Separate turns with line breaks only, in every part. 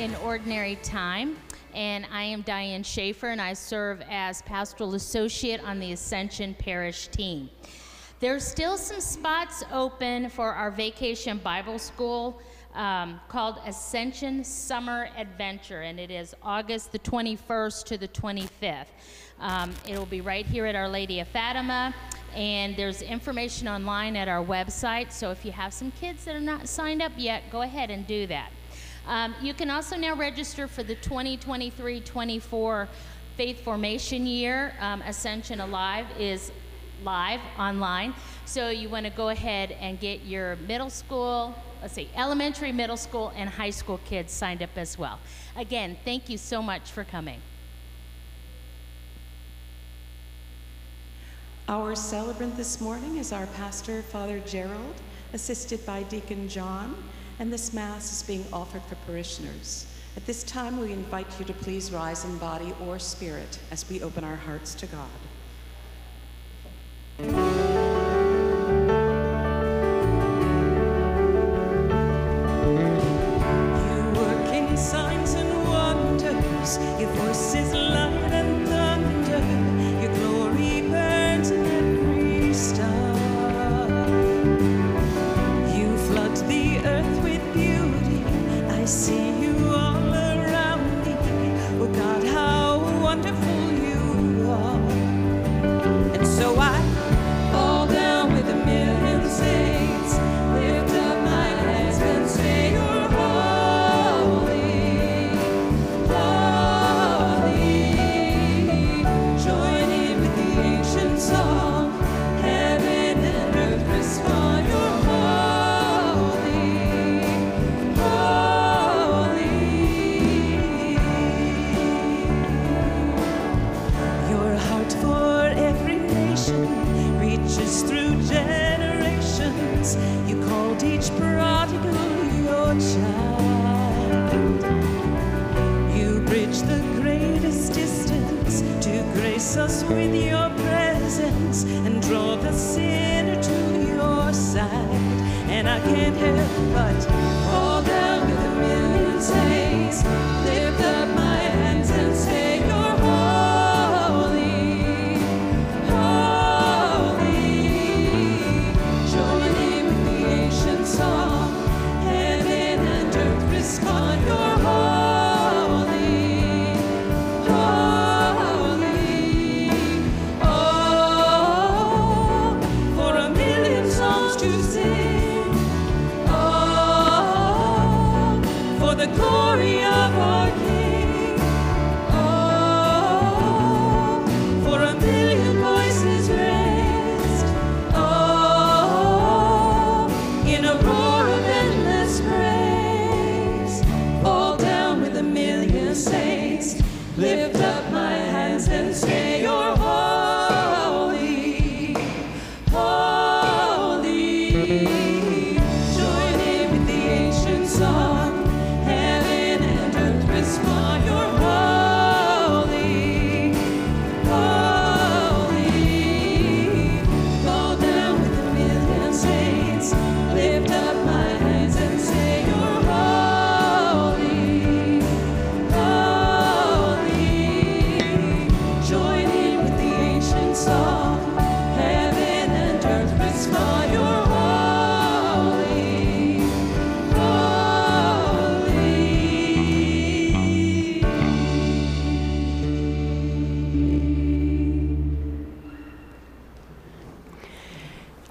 in
Ordinary Time, and I am Diane Schaefer, and I serve as pastoral associate on the Ascension Parish team. There's still some spots open for our vacation Bible school um, called Ascension Summer Adventure, and it is August the 21st to the 25th. Um, it'll be right here at Our Lady of Fatima, and there's information online at our website. So if you have some kids that are not signed up yet, go ahead and do that. Um, you can also now register for the 2023 24 Faith Formation Year. Um, Ascension Alive is live online. So you want to go ahead and get your middle school, let's see, elementary, middle school, and high school kids signed up as well. Again, thank you so much for coming.
Our celebrant this morning is our pastor, Father Gerald, assisted by Deacon John, and this Mass is being offered for parishioners. At this time, we invite you to please rise in body or spirit as we open our hearts to God. Your voice is light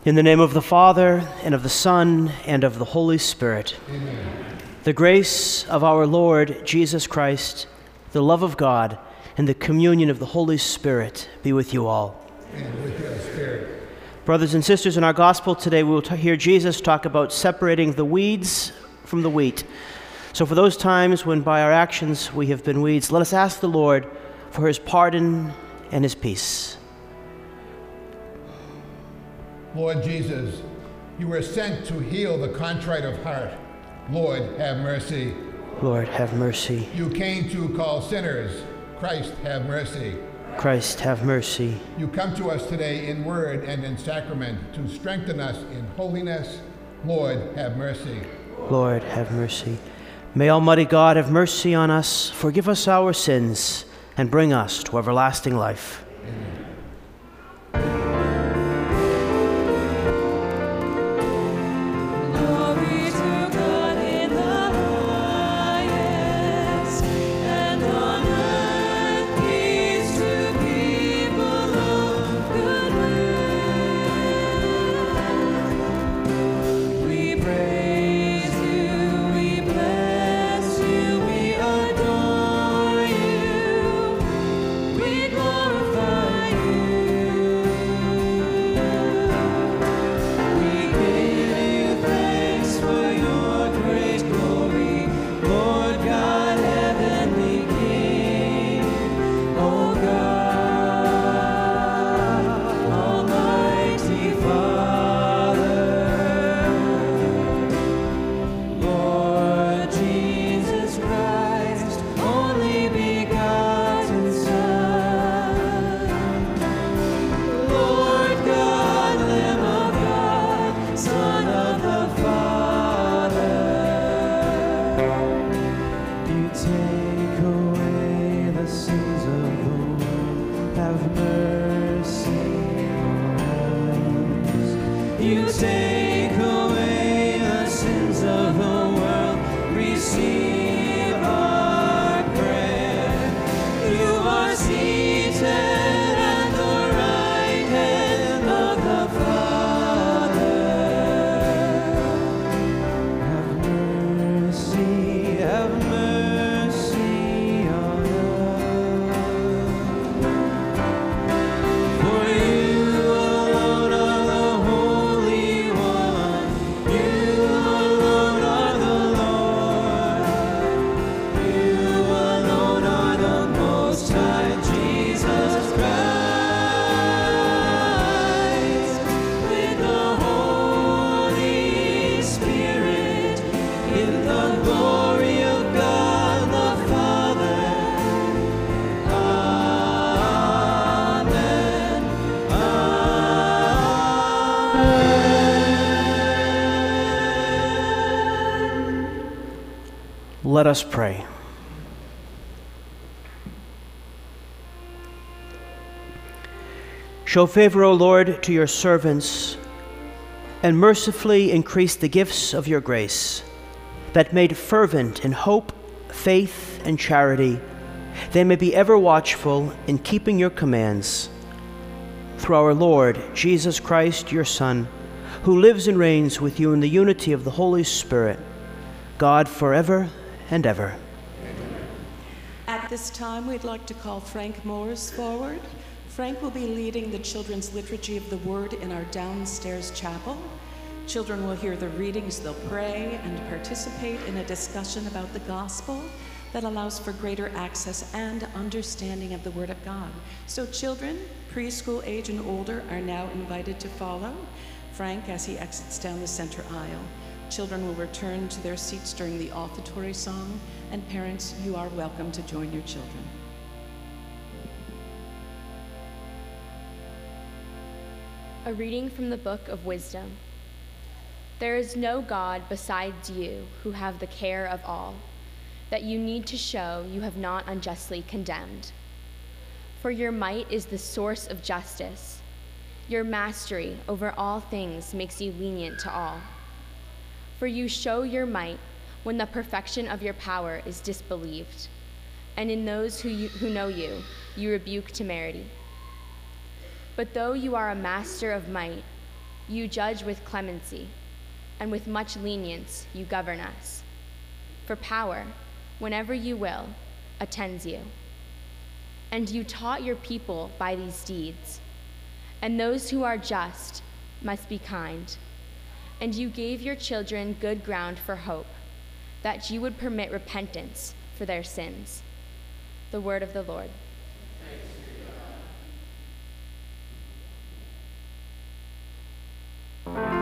In the
name of the Father, and of the Son, and of the Holy Spirit. The grace of our Lord Jesus Christ, the love of God, and the communion of the Holy Spirit be with you all.
and with your spirit.
Brothers and sisters, in our gospel today, we will t- hear Jesus talk about separating the weeds from the wheat. So, for those times when by our actions we have been weeds, let us ask the Lord for his pardon and his peace.
Lord Jesus, you were sent to heal the contrite of heart. Lord, have mercy.
Lord, have mercy.
You came to call sinners. Christ, have mercy.
Christ, have mercy.
You come to us today in word and in sacrament to strengthen us in holiness. Lord, have mercy.
Lord, have mercy. May Almighty God have mercy on us, forgive us our sins, and bring us to everlasting life.
Glory
Let us pray. Show favor, O Lord, to your servants, and mercifully increase the gifts of your grace, that made fervent in hope, faith, and charity, they may be ever watchful in keeping your commands. Through our Lord Jesus Christ, your Son, who lives and reigns with you in the unity of the Holy Spirit, God forever and ever.
At this time, we'd like to call Frank Morris forward. Frank will be leading the children's liturgy of the word in our downstairs chapel. Children will hear the readings, they'll pray and participate in a discussion about the gospel. that allows for greater access and understanding of the Word of God. So, children, preschool age and older, are now invited to follow Frank as he exits down the center aisle. Children will return to their seats during the offertory song, and parents, you are welcome to join your children.
A reading from the book of wisdom. There is no God besides you who have the care of all, that you need to show you have not unjustly condemned. For your might is the source of justice. Your mastery over all things makes you lenient to all. For you show your might when the perfection of your power is disbelieved, and in those who, you, who know you, you rebuke temerity. But though you are a master of might, you judge with clemency, and with much lenience you govern us. For power, whenever you will, attends you. And you taught your people by these deeds. And those who are just must be kind. And you gave your children good ground for hope, that you would permit repentance for their sins. The word of the Lord.
Long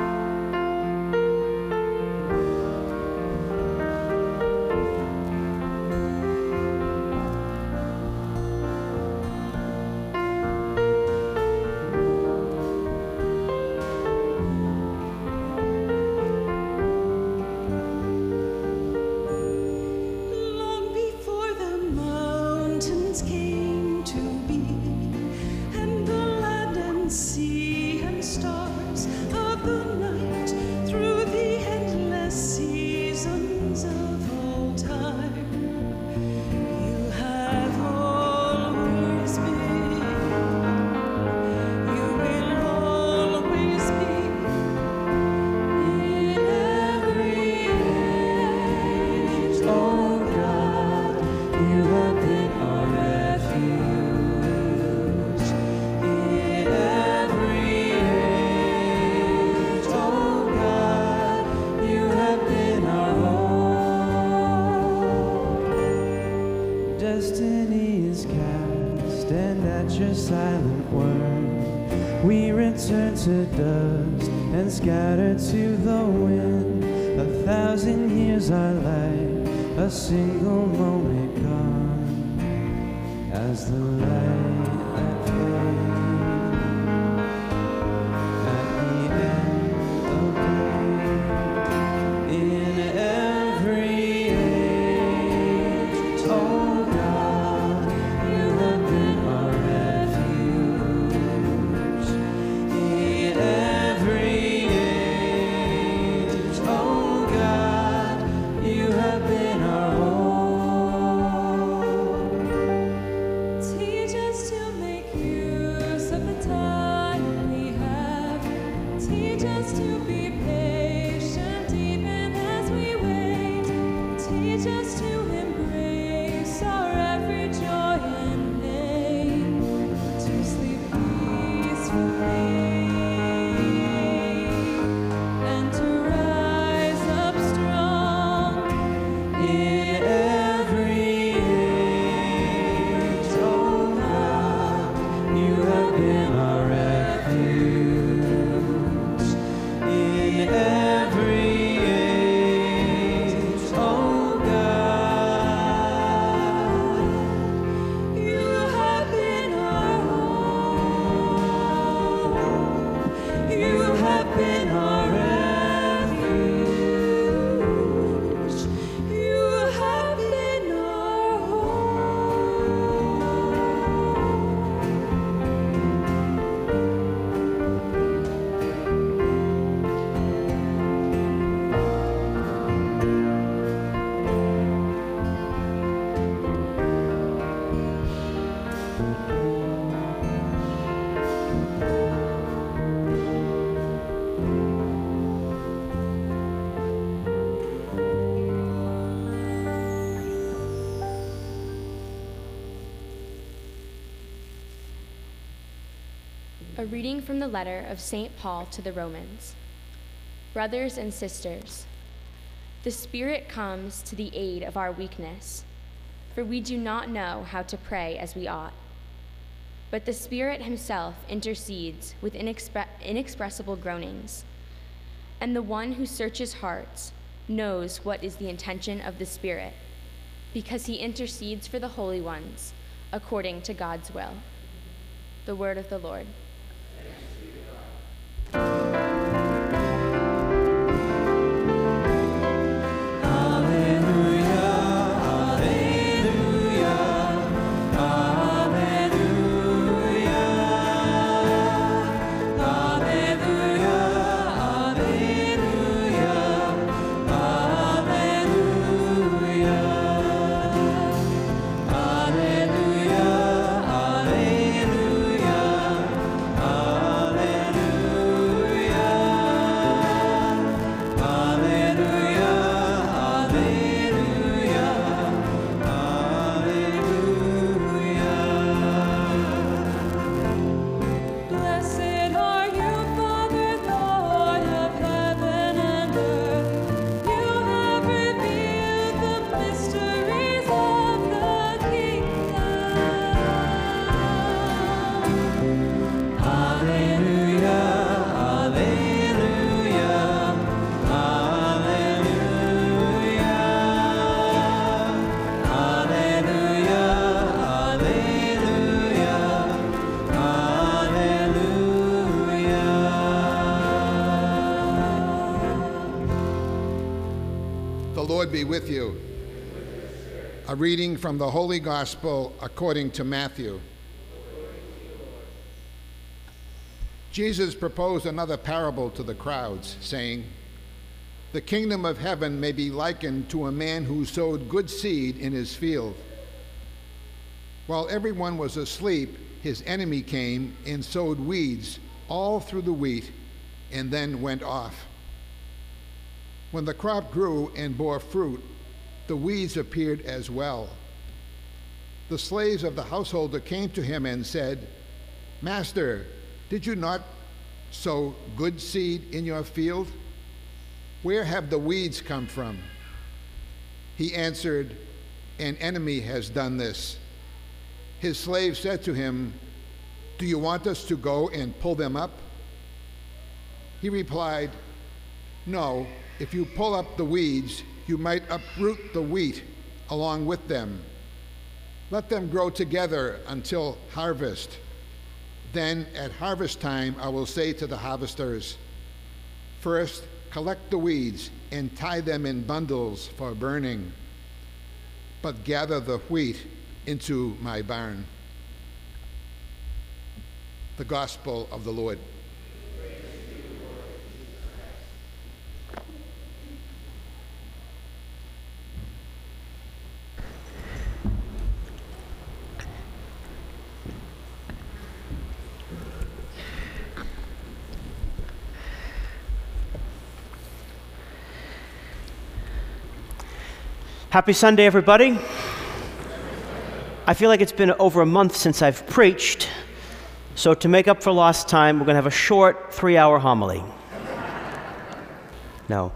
reading from the letter of St. Paul to the Romans. Brothers and sisters, the Spirit comes to the aid of our weakness. for we do not know how to pray as we ought. But the Spirit Himself intercedes with inexpre- inexpressible groanings. And the one who searches hearts knows what is the intention of the Spirit, because He intercedes for the holy ones according to God's will. The word of
the Lord. Be with you. A reading from the Holy Gospel according to Matthew. Jesus proposed another parable to the crowds, saying, The kingdom of heaven may be likened to a man who sowed good seed in his field. While everyone was asleep, his enemy came and sowed weeds all through the wheat and then went off. When the crop grew and bore fruit, the weeds appeared as well. The slaves of the householder came to him and said, Master, did you not sow good seed in your field? Where have the weeds come from? He answered, An enemy has done this. His slave said to him, Do you want us to go and pull them up? He replied, No, if you pull up the weeds, you might uproot the wheat along with them. Let them grow together until harvest. Then at harvest time, I will say to the harvesters, First, collect the weeds and tie them in bundles for burning, but gather the wheat into my barn. The Gospel of the Lord.
Happy Sunday, everybody. I feel like it's been over a month since I've preached, so to make up for lost time, we're going to have a short three hour homily. No,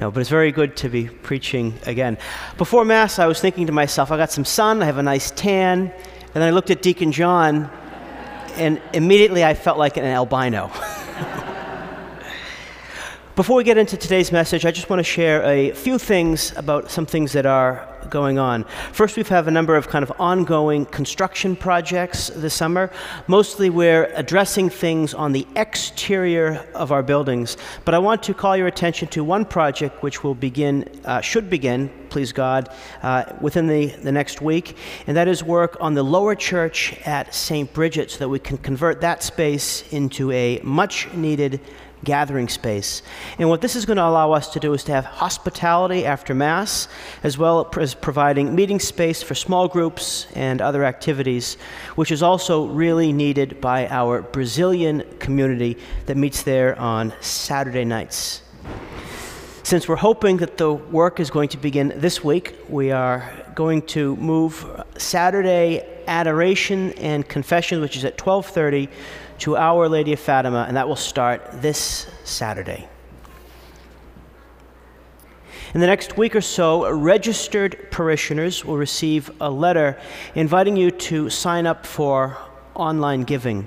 no, but it's very good to be preaching again. Before Mass, I was thinking to myself, I got some sun, I have a nice tan, and then I looked at Deacon John, and immediately I felt like an albino. Before we get into today's message, I just want to share a few things about some things that are going on. First, we have a number of kind of ongoing construction projects this summer. Mostly, we're addressing things on the exterior of our buildings. But I want to call your attention to one project which will begin, uh, should begin, please God, uh, within the, the next week, and that is work on the lower church at St. Bridget so that we can convert that space into a much needed gathering space. And what this is going to allow us to do is to have hospitality after Mass, as well as providing meeting space for small groups and other activities, which is also really needed by our Brazilian community that meets there on Saturday nights. Since we're hoping that the work is going to begin this week, we are going to move Saturday adoration and confession, which is at 12:30, to Our Lady of Fatima, and that will start this Saturday. In the next week or so, registered parishioners will receive a letter inviting you to sign up for online giving.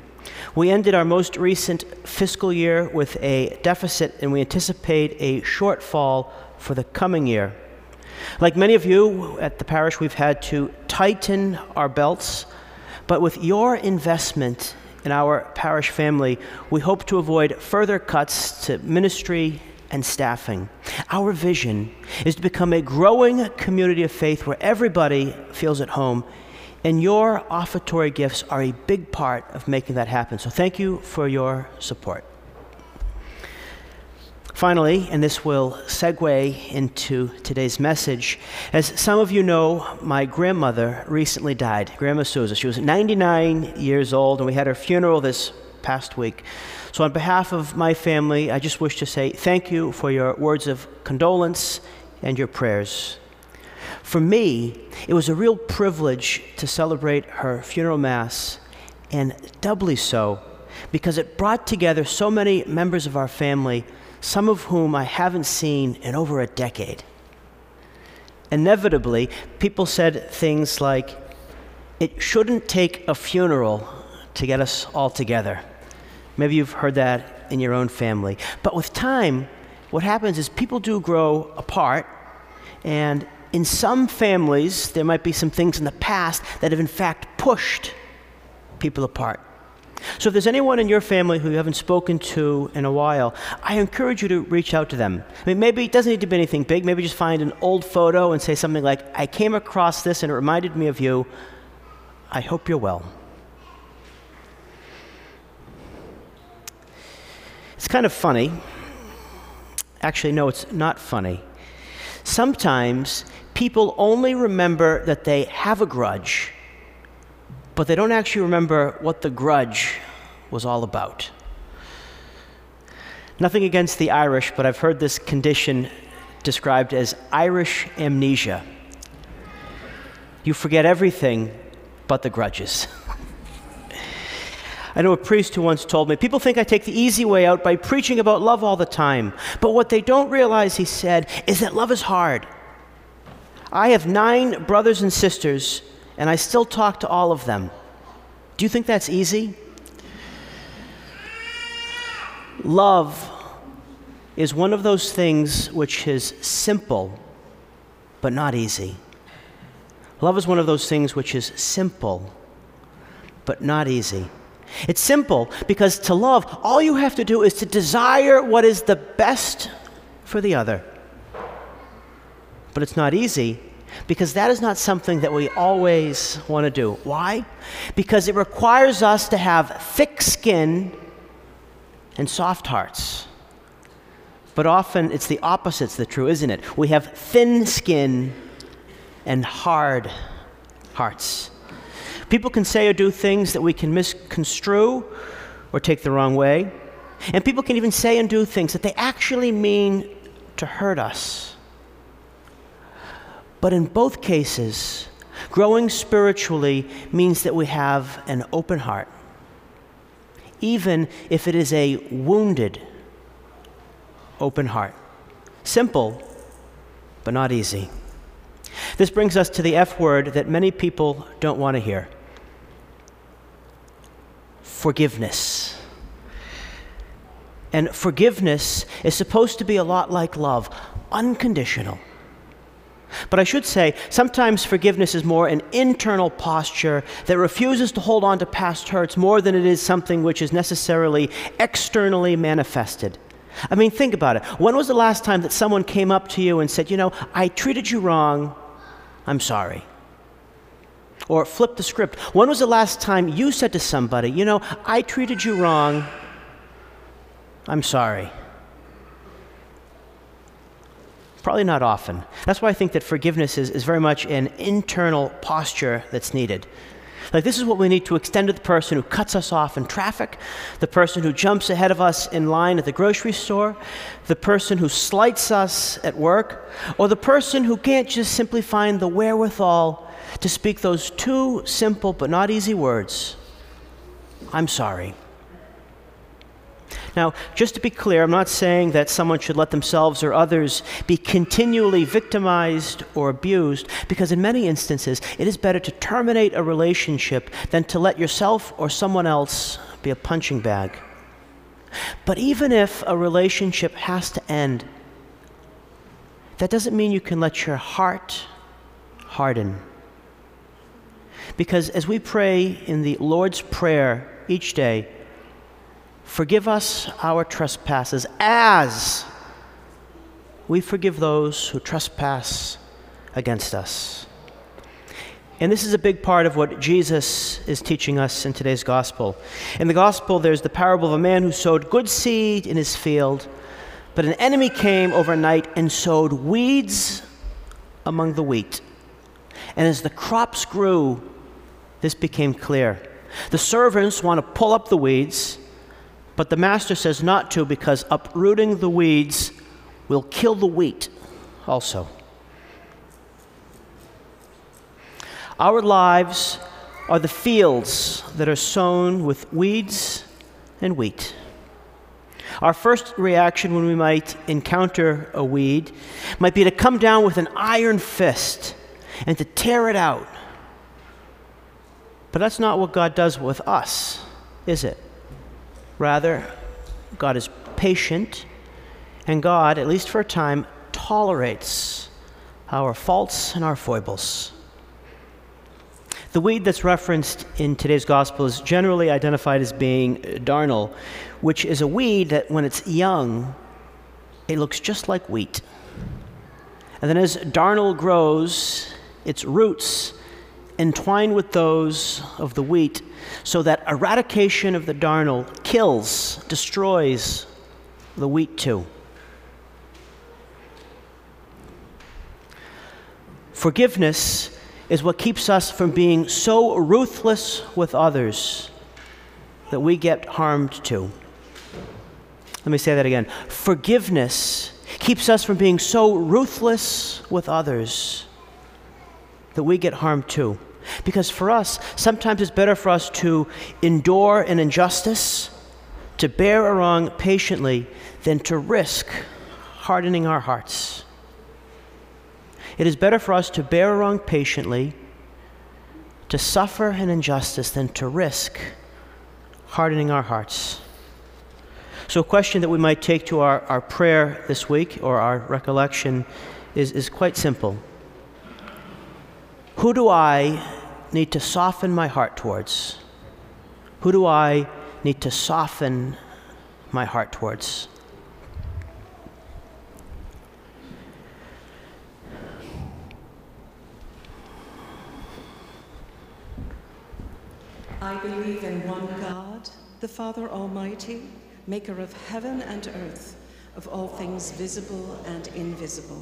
We ended our most recent fiscal year with a deficit, and we anticipate a shortfall for the coming year. Like many of you at the parish, we've had to tighten our belts, but with your investment in our parish family, we hope to avoid further cuts to ministry and staffing. Our vision is to become a growing community of faith where everybody feels at home, and your offertory gifts are a big part of making that happen. So thank you for your support. Finally, and this will segue into today's message, as some of you know, my grandmother recently died, Grandma Souza. She was 99 years old, and we had her funeral this past week. So, on behalf of my family, I just wish to say thank you for your words of condolence and your prayers. For me, it was a real privilege to celebrate her funeral mass, and doubly so because it brought together so many members of our family some of whom I haven't seen in over a decade. Inevitably, people said things like, it shouldn't take a funeral to get us all together. Maybe you've heard that in your own family. But with time, what happens is people do grow apart, and in some families, there might be some things in the past that have in fact pushed people apart. So if there's anyone in your family who you haven't spoken to in a while, I encourage you to reach out to them. I mean, maybe it doesn't need to be anything big. Maybe just find an old photo and say something like, I came across this and it reminded me of you. I hope you're well. It's kind of funny. Actually, no, it's not funny. Sometimes people only remember that they have a grudge but they don't actually remember what the grudge was all about. Nothing against the Irish, but I've heard this condition described as Irish amnesia. You forget everything but the grudges. I know a priest who once told me people think I take the easy way out by preaching about love all the time. But what they don't realize, he said, is that love is hard. I have nine brothers and sisters and I still talk to all of them. Do you think that's easy? Love is one of those things which is simple, but not easy. Love is one of those things which is simple, but not easy. It's simple because to love, all you have to do is to desire what is the best for the other. But it's not easy because that is not something that we always want to do. Why? Because it requires us to have thick skin and soft hearts. But often it's the opposite's the true, isn't it? We have thin skin and hard hearts. People can say or do things that we can misconstrue or take the wrong way. And people can even say and do things that they actually mean to hurt us. But in both cases, growing spiritually means that we have an open heart, even if it is a wounded open heart. Simple, but not easy. This brings us to the F word that many people don't want to hear forgiveness. And forgiveness is supposed to be a lot like love, unconditional. But I should say, sometimes forgiveness is more an internal posture that refuses to hold on to past hurts more than it is something which is necessarily externally manifested. I mean, think about it. When was the last time that someone came up to you and said, You know, I treated you wrong, I'm sorry? Or flip the script. When was the last time you said to somebody, You know, I treated you wrong, I'm sorry? Probably not often. That's why I think that forgiveness is, is very much an internal posture that's needed. Like, this is what we need to extend to the person who cuts us off in traffic, the person who jumps ahead of us in line at the grocery store, the person who slights us at work, or the person who can't just simply find the wherewithal to speak those two simple but not easy words I'm sorry. Now, just to be clear, I'm not saying that someone should let themselves or others be continually victimized or abused, because in many instances, it is better to terminate a relationship than to let yourself or someone else be a punching bag. But even if a relationship has to end, that doesn't mean you can let your heart harden. Because as we pray in the Lord's Prayer each day, forgive us our trespasses as we forgive those who trespass against us. And this is a big part of what Jesus is teaching us in today's gospel. In the gospel, there's the parable of a man who sowed good seed in his field, but an enemy came overnight and sowed weeds among the wheat. And as the crops grew, this became clear. The servants want to pull up the weeds, but the master says not to because uprooting the weeds will kill the wheat also. Our lives are the fields that are sown with weeds and wheat. Our first reaction when we might encounter a weed might be to come down with an iron fist and to tear it out. But that's not what God does with us, is it? Rather, God is patient, and God, at least for a time, tolerates our faults and our foibles. The weed that's referenced in today's gospel is generally identified as being darnel, which is a weed that when it's young, it looks just like wheat. And then as darnel grows, its roots entwine with those of the wheat, so that eradication of the darnel kills, destroys the wheat too. Forgiveness is what keeps us from being so ruthless with others that we get harmed too. Let me say that again. Forgiveness keeps us from being so ruthless with others that we get harmed too. Because for us, sometimes it's better for us to endure an injustice, to bear a wrong patiently, than to risk hardening our hearts. It is better for us to bear a wrong patiently, to suffer an injustice, than to risk hardening our hearts. So, a question that we might take to our, our prayer this week or our recollection is, is quite simple Who do I need to soften my heart towards? Who do I need to soften my heart towards?
I believe in one God, the Father Almighty, maker of heaven and earth, of all things visible and invisible.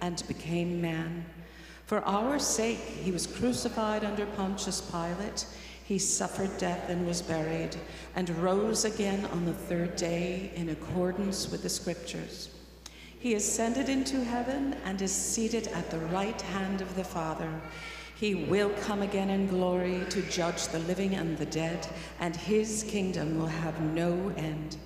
and became man. For our sake, he was crucified under Pontius Pilate. He suffered death and was buried, and rose again on the third day in accordance with the Scriptures. He ascended into heaven and is seated at the right hand of the Father. He will come again in glory to judge the living and the dead, and his kingdom will have no end.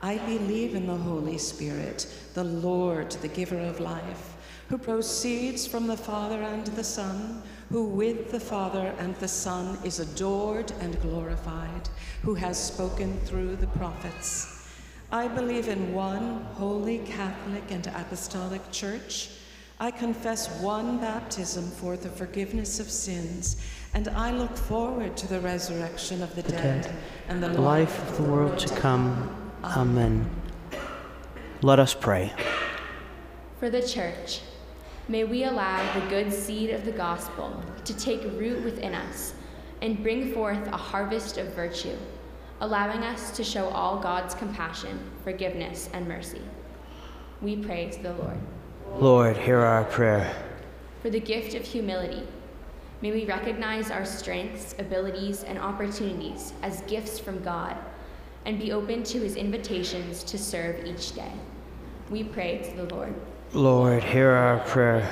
I believe in the Holy Spirit, the Lord, the giver of life, who proceeds from the Father and the Son, who with the Father and the Son is adored and glorified, who has spoken through the prophets. I believe in one holy Catholic and Apostolic Church. I confess one baptism for the forgiveness of sins, and I look forward to the resurrection of the dead and the
The life of the world to come. Amen. Let us pray.
For the church, may we allow the good seed of the gospel to take root within us and bring forth a harvest of virtue, allowing us to show all God's compassion, forgiveness, and mercy. We pray to the Lord.
Lord, hear our prayer.
For the gift of humility, may we recognize our strengths, abilities, and opportunities as gifts from God and be open to his invitations to serve each day. We pray to the Lord.
Lord, hear our prayer.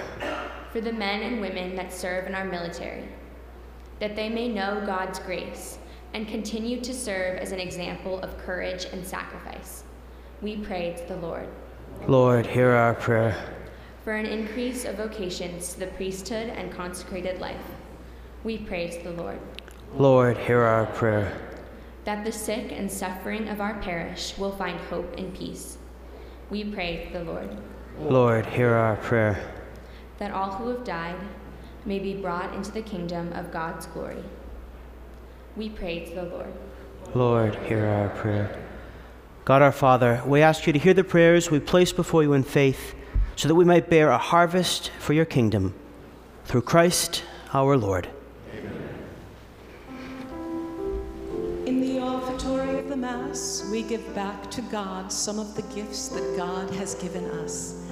For the men and women that serve in our military, that they may know God's grace and continue to serve as an example of courage and sacrifice. We pray to the Lord.
Lord, hear our prayer.
For an increase of vocations to the priesthood and consecrated life. We pray to the Lord.
Lord, hear our prayer.
That the sick and suffering of our parish will find hope and peace. We pray to the Lord.
Lord, hear our prayer.
That all who have died may be brought into the kingdom of God's glory. We pray to the Lord.
Lord, hear our prayer. God our Father, we ask you to hear the prayers we place before you in faith, so that we might bear a harvest for your kingdom. Through Christ our Lord. Amen.
In the offertory of the Mass, we give back to God some of the gifts that God has given us.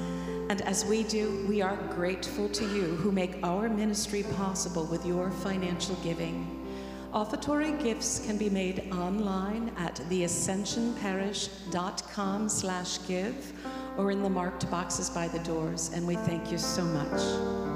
And as we do, we are grateful to you who make our ministry possible with your financial giving. Offertory gifts can be made online at theascensionparish.com slash give or in the marked boxes by the doors, and we thank you so much.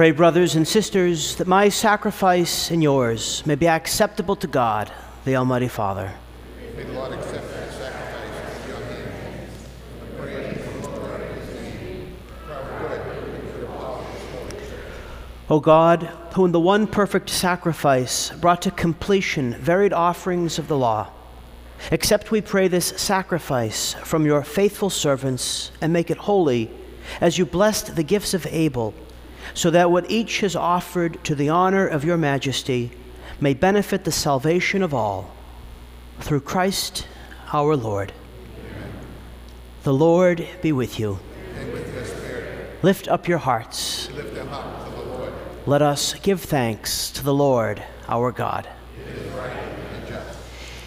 Pray, brothers and sisters, that my sacrifice and yours may be acceptable to God, the Almighty Father.
May the Lord accept the sacrifice of your hands. Praise and glory to his name. For our good and for the power of his Holy
O God, who in the one perfect sacrifice brought to completion varied offerings of the law, accept, we pray, this sacrifice from your faithful servants and make it holy as you blessed the gifts of Abel, so that what each has offered to the honor of your majesty may benefit the salvation of all. Through Christ our Lord. The Lord be with you.
With
Lift up your hearts.
up.
Let us give thanks to the Lord our God.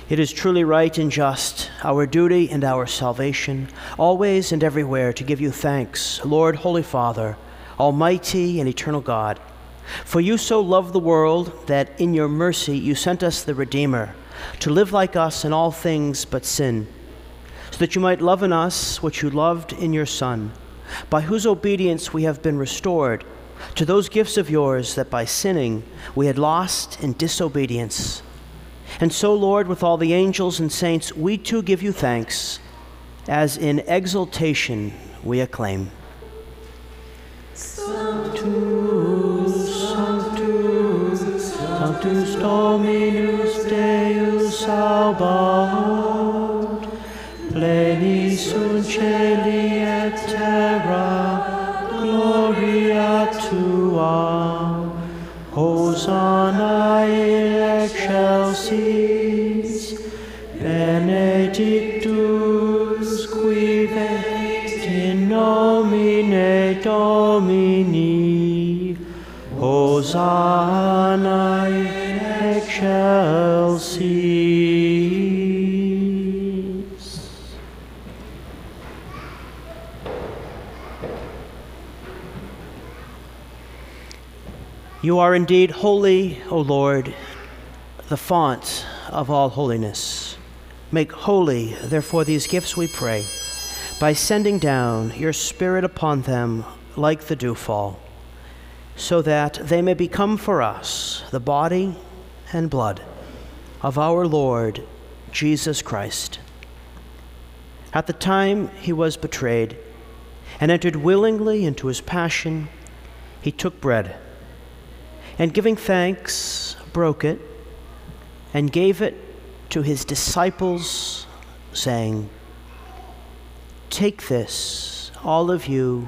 It is truly right and just, our duty and our salvation, always and everywhere to give you thanks, Lord, Holy Father, Almighty and eternal God, For you so loved the world that in your mercy you sent us the Redeemer, to live like us in all things but sin, so that you might love in us what you loved in your Son, by whose obedience we have been restored to those gifts of yours that by sinning we had lost in disobedience. And so, Lord, with all the angels and saints, we too give you thanks, as in exultation we acclaim. Sanctus Dominus Deus Sabaoth, pleni sunt et terra, gloria tua. Hosanna in excelsis, benedictus Domini. Hosanna in excelsis. You are indeed holy, O Lord, the font of all holiness. Make holy, therefore, these gifts, we pray, by sending down your Spirit upon them like the dewfall, so that they may become for us the body and blood of our Lord Jesus Christ. At the time he was betrayed and entered willingly into his passion, he took bread and giving thanks, broke it and gave it to his disciples, saying, Take this, all of you,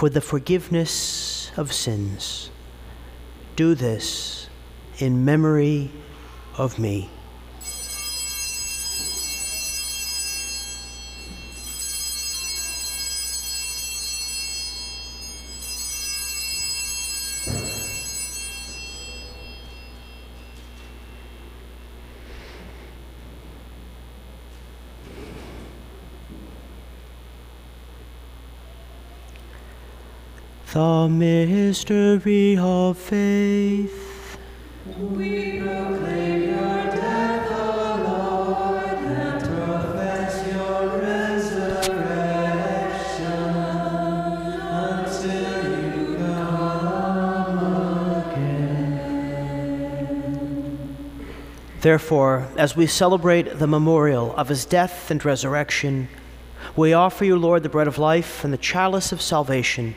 for the forgiveness of sins. Do this in memory of me. The mystery of faith. We
proclaim your death, O Lord, and profess your resurrection until you come
again. Therefore, as we celebrate the memorial of his death and resurrection, we offer you, Lord, the bread of life and the chalice of salvation,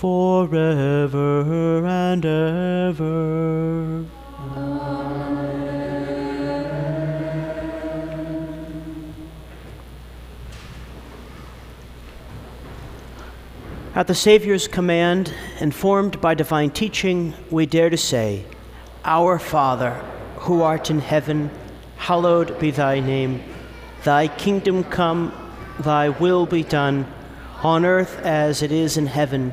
forever and ever. At the Savior's command, informed by divine teaching, we dare to say, Our Father, who art in heaven, hallowed be thy name. Thy kingdom come, thy will be done, on earth as it is in heaven.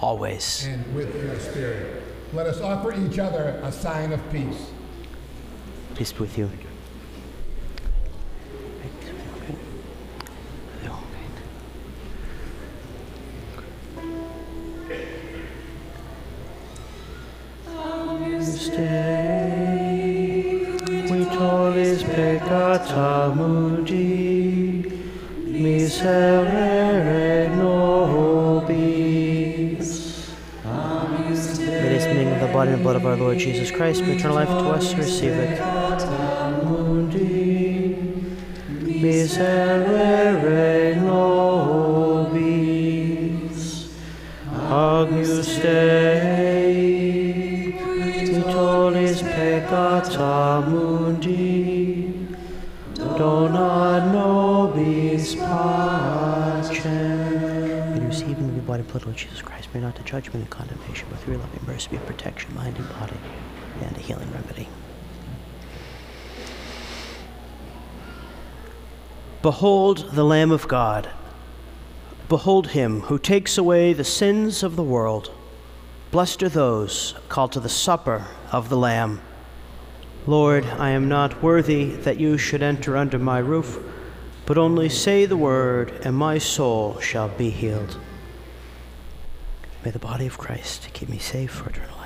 always.
And with your spirit. Let us offer each other a sign of peace.
Peace be with you. Stay, we tollis peccata mundi, miserere nobis. Body and blood of our Lord Jesus Christ, bring eternal life to us, receive it. Miserere nobis. Agnus Dei, qui tollis peccata mundi, dona nobis pacem. In receiving the body and blood of Jesus Christ, may not to judgment and condemnation, but through loving mercy be protection, mind and body, and a healing remedy. Behold the Lamb of God. Behold him who takes away the sins of the world. Blessed are those called to the supper of the Lamb. Lord, I am not worthy that you should enter under my roof, but only say the word, and my soul shall be healed. May the body of Christ keep me safe for eternal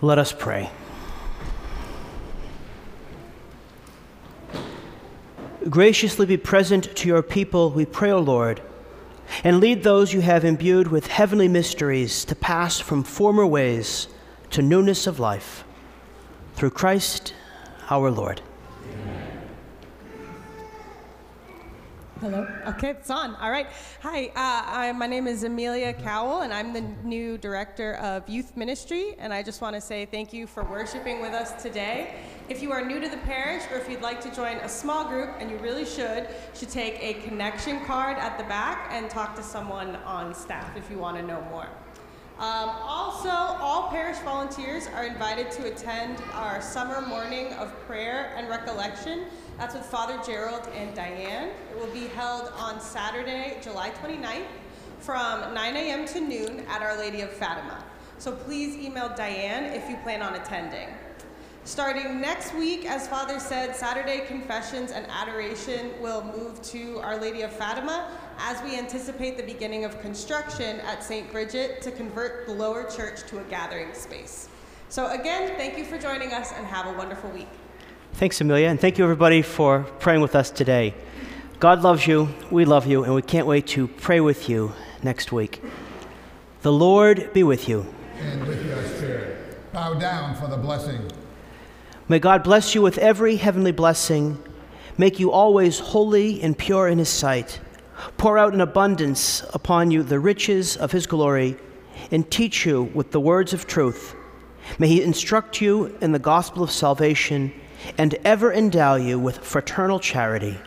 Let us pray. Graciously be present to your people, we pray, O Lord, and lead those you have imbued with heavenly mysteries to pass from former ways to newness of life. Through Christ our Lord.
Hello. Okay, it's on. All right. Hi, uh, I, my name is Amelia Cowell, and I'm the new director of youth ministry. And I just want to say thank you for worshiping with us today. If you are new to the parish, or if you'd like to join a small group, and you really should, should take a connection card at the back and talk to someone on staff if you want to know more. Um, also, all parish volunteers are invited to attend our summer morning of prayer and recollection. That's with Father Gerald and Diane. It will be held on Saturday, July 29th from 9 a.m. to noon at Our Lady of Fatima. So please email Diane if you plan on attending. Starting next week, as Father said, Saturday confessions and adoration will move to Our Lady of Fatima as we anticipate the beginning of construction at St. Bridget to convert the lower church to a gathering space. So, again, thank you for joining us and have a wonderful week.
Thanks, Amelia, and thank you, everybody, for praying with us today. God loves you, we love you, and we can't wait to pray with you next week. The Lord be with you.
And with your spirit. Bow down for the blessing.
May God bless you with every heavenly blessing, make you always holy and pure in His sight, pour out in abundance upon you the riches of His glory, and teach you with the words of truth. May He instruct you in the gospel of salvation and ever endow you with fraternal charity.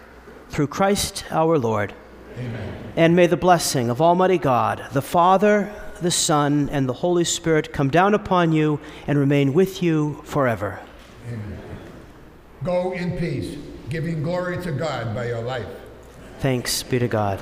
Through Christ our Lord.
Amen.
And may the blessing of Almighty God, the Father, the Son, and the Holy Spirit come down upon you and remain with you forever. Amen.
Go in peace, giving glory to God by your life.
Thanks be to God.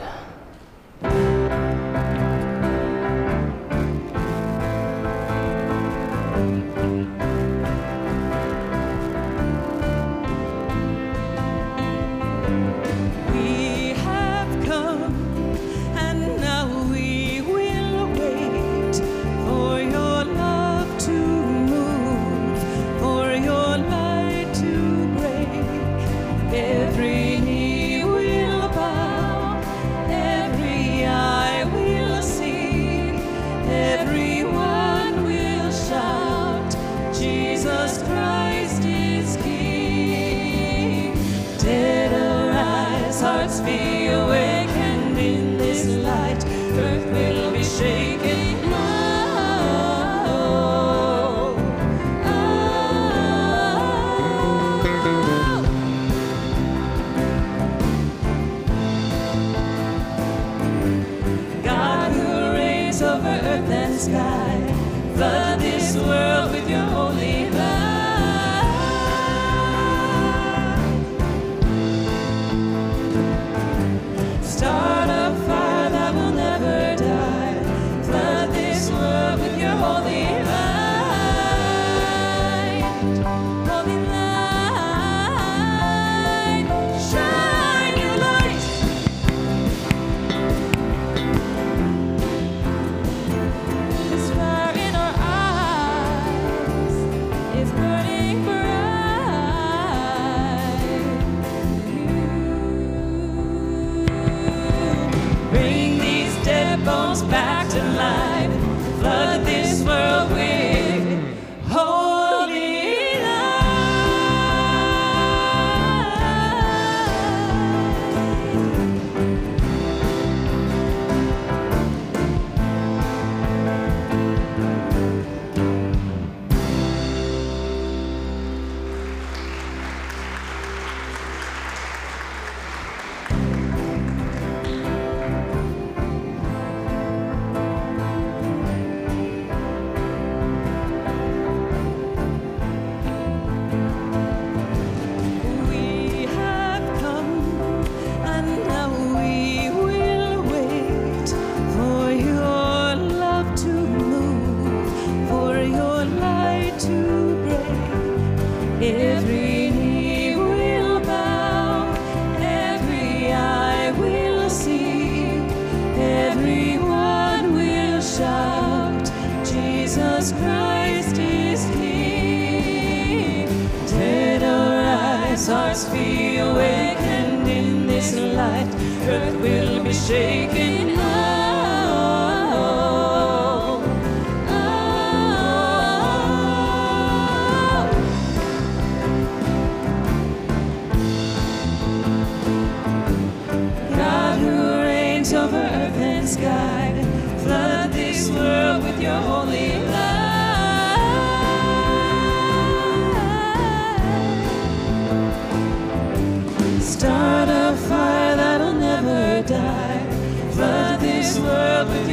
earth will be shaken.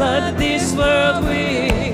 Let this world
weep.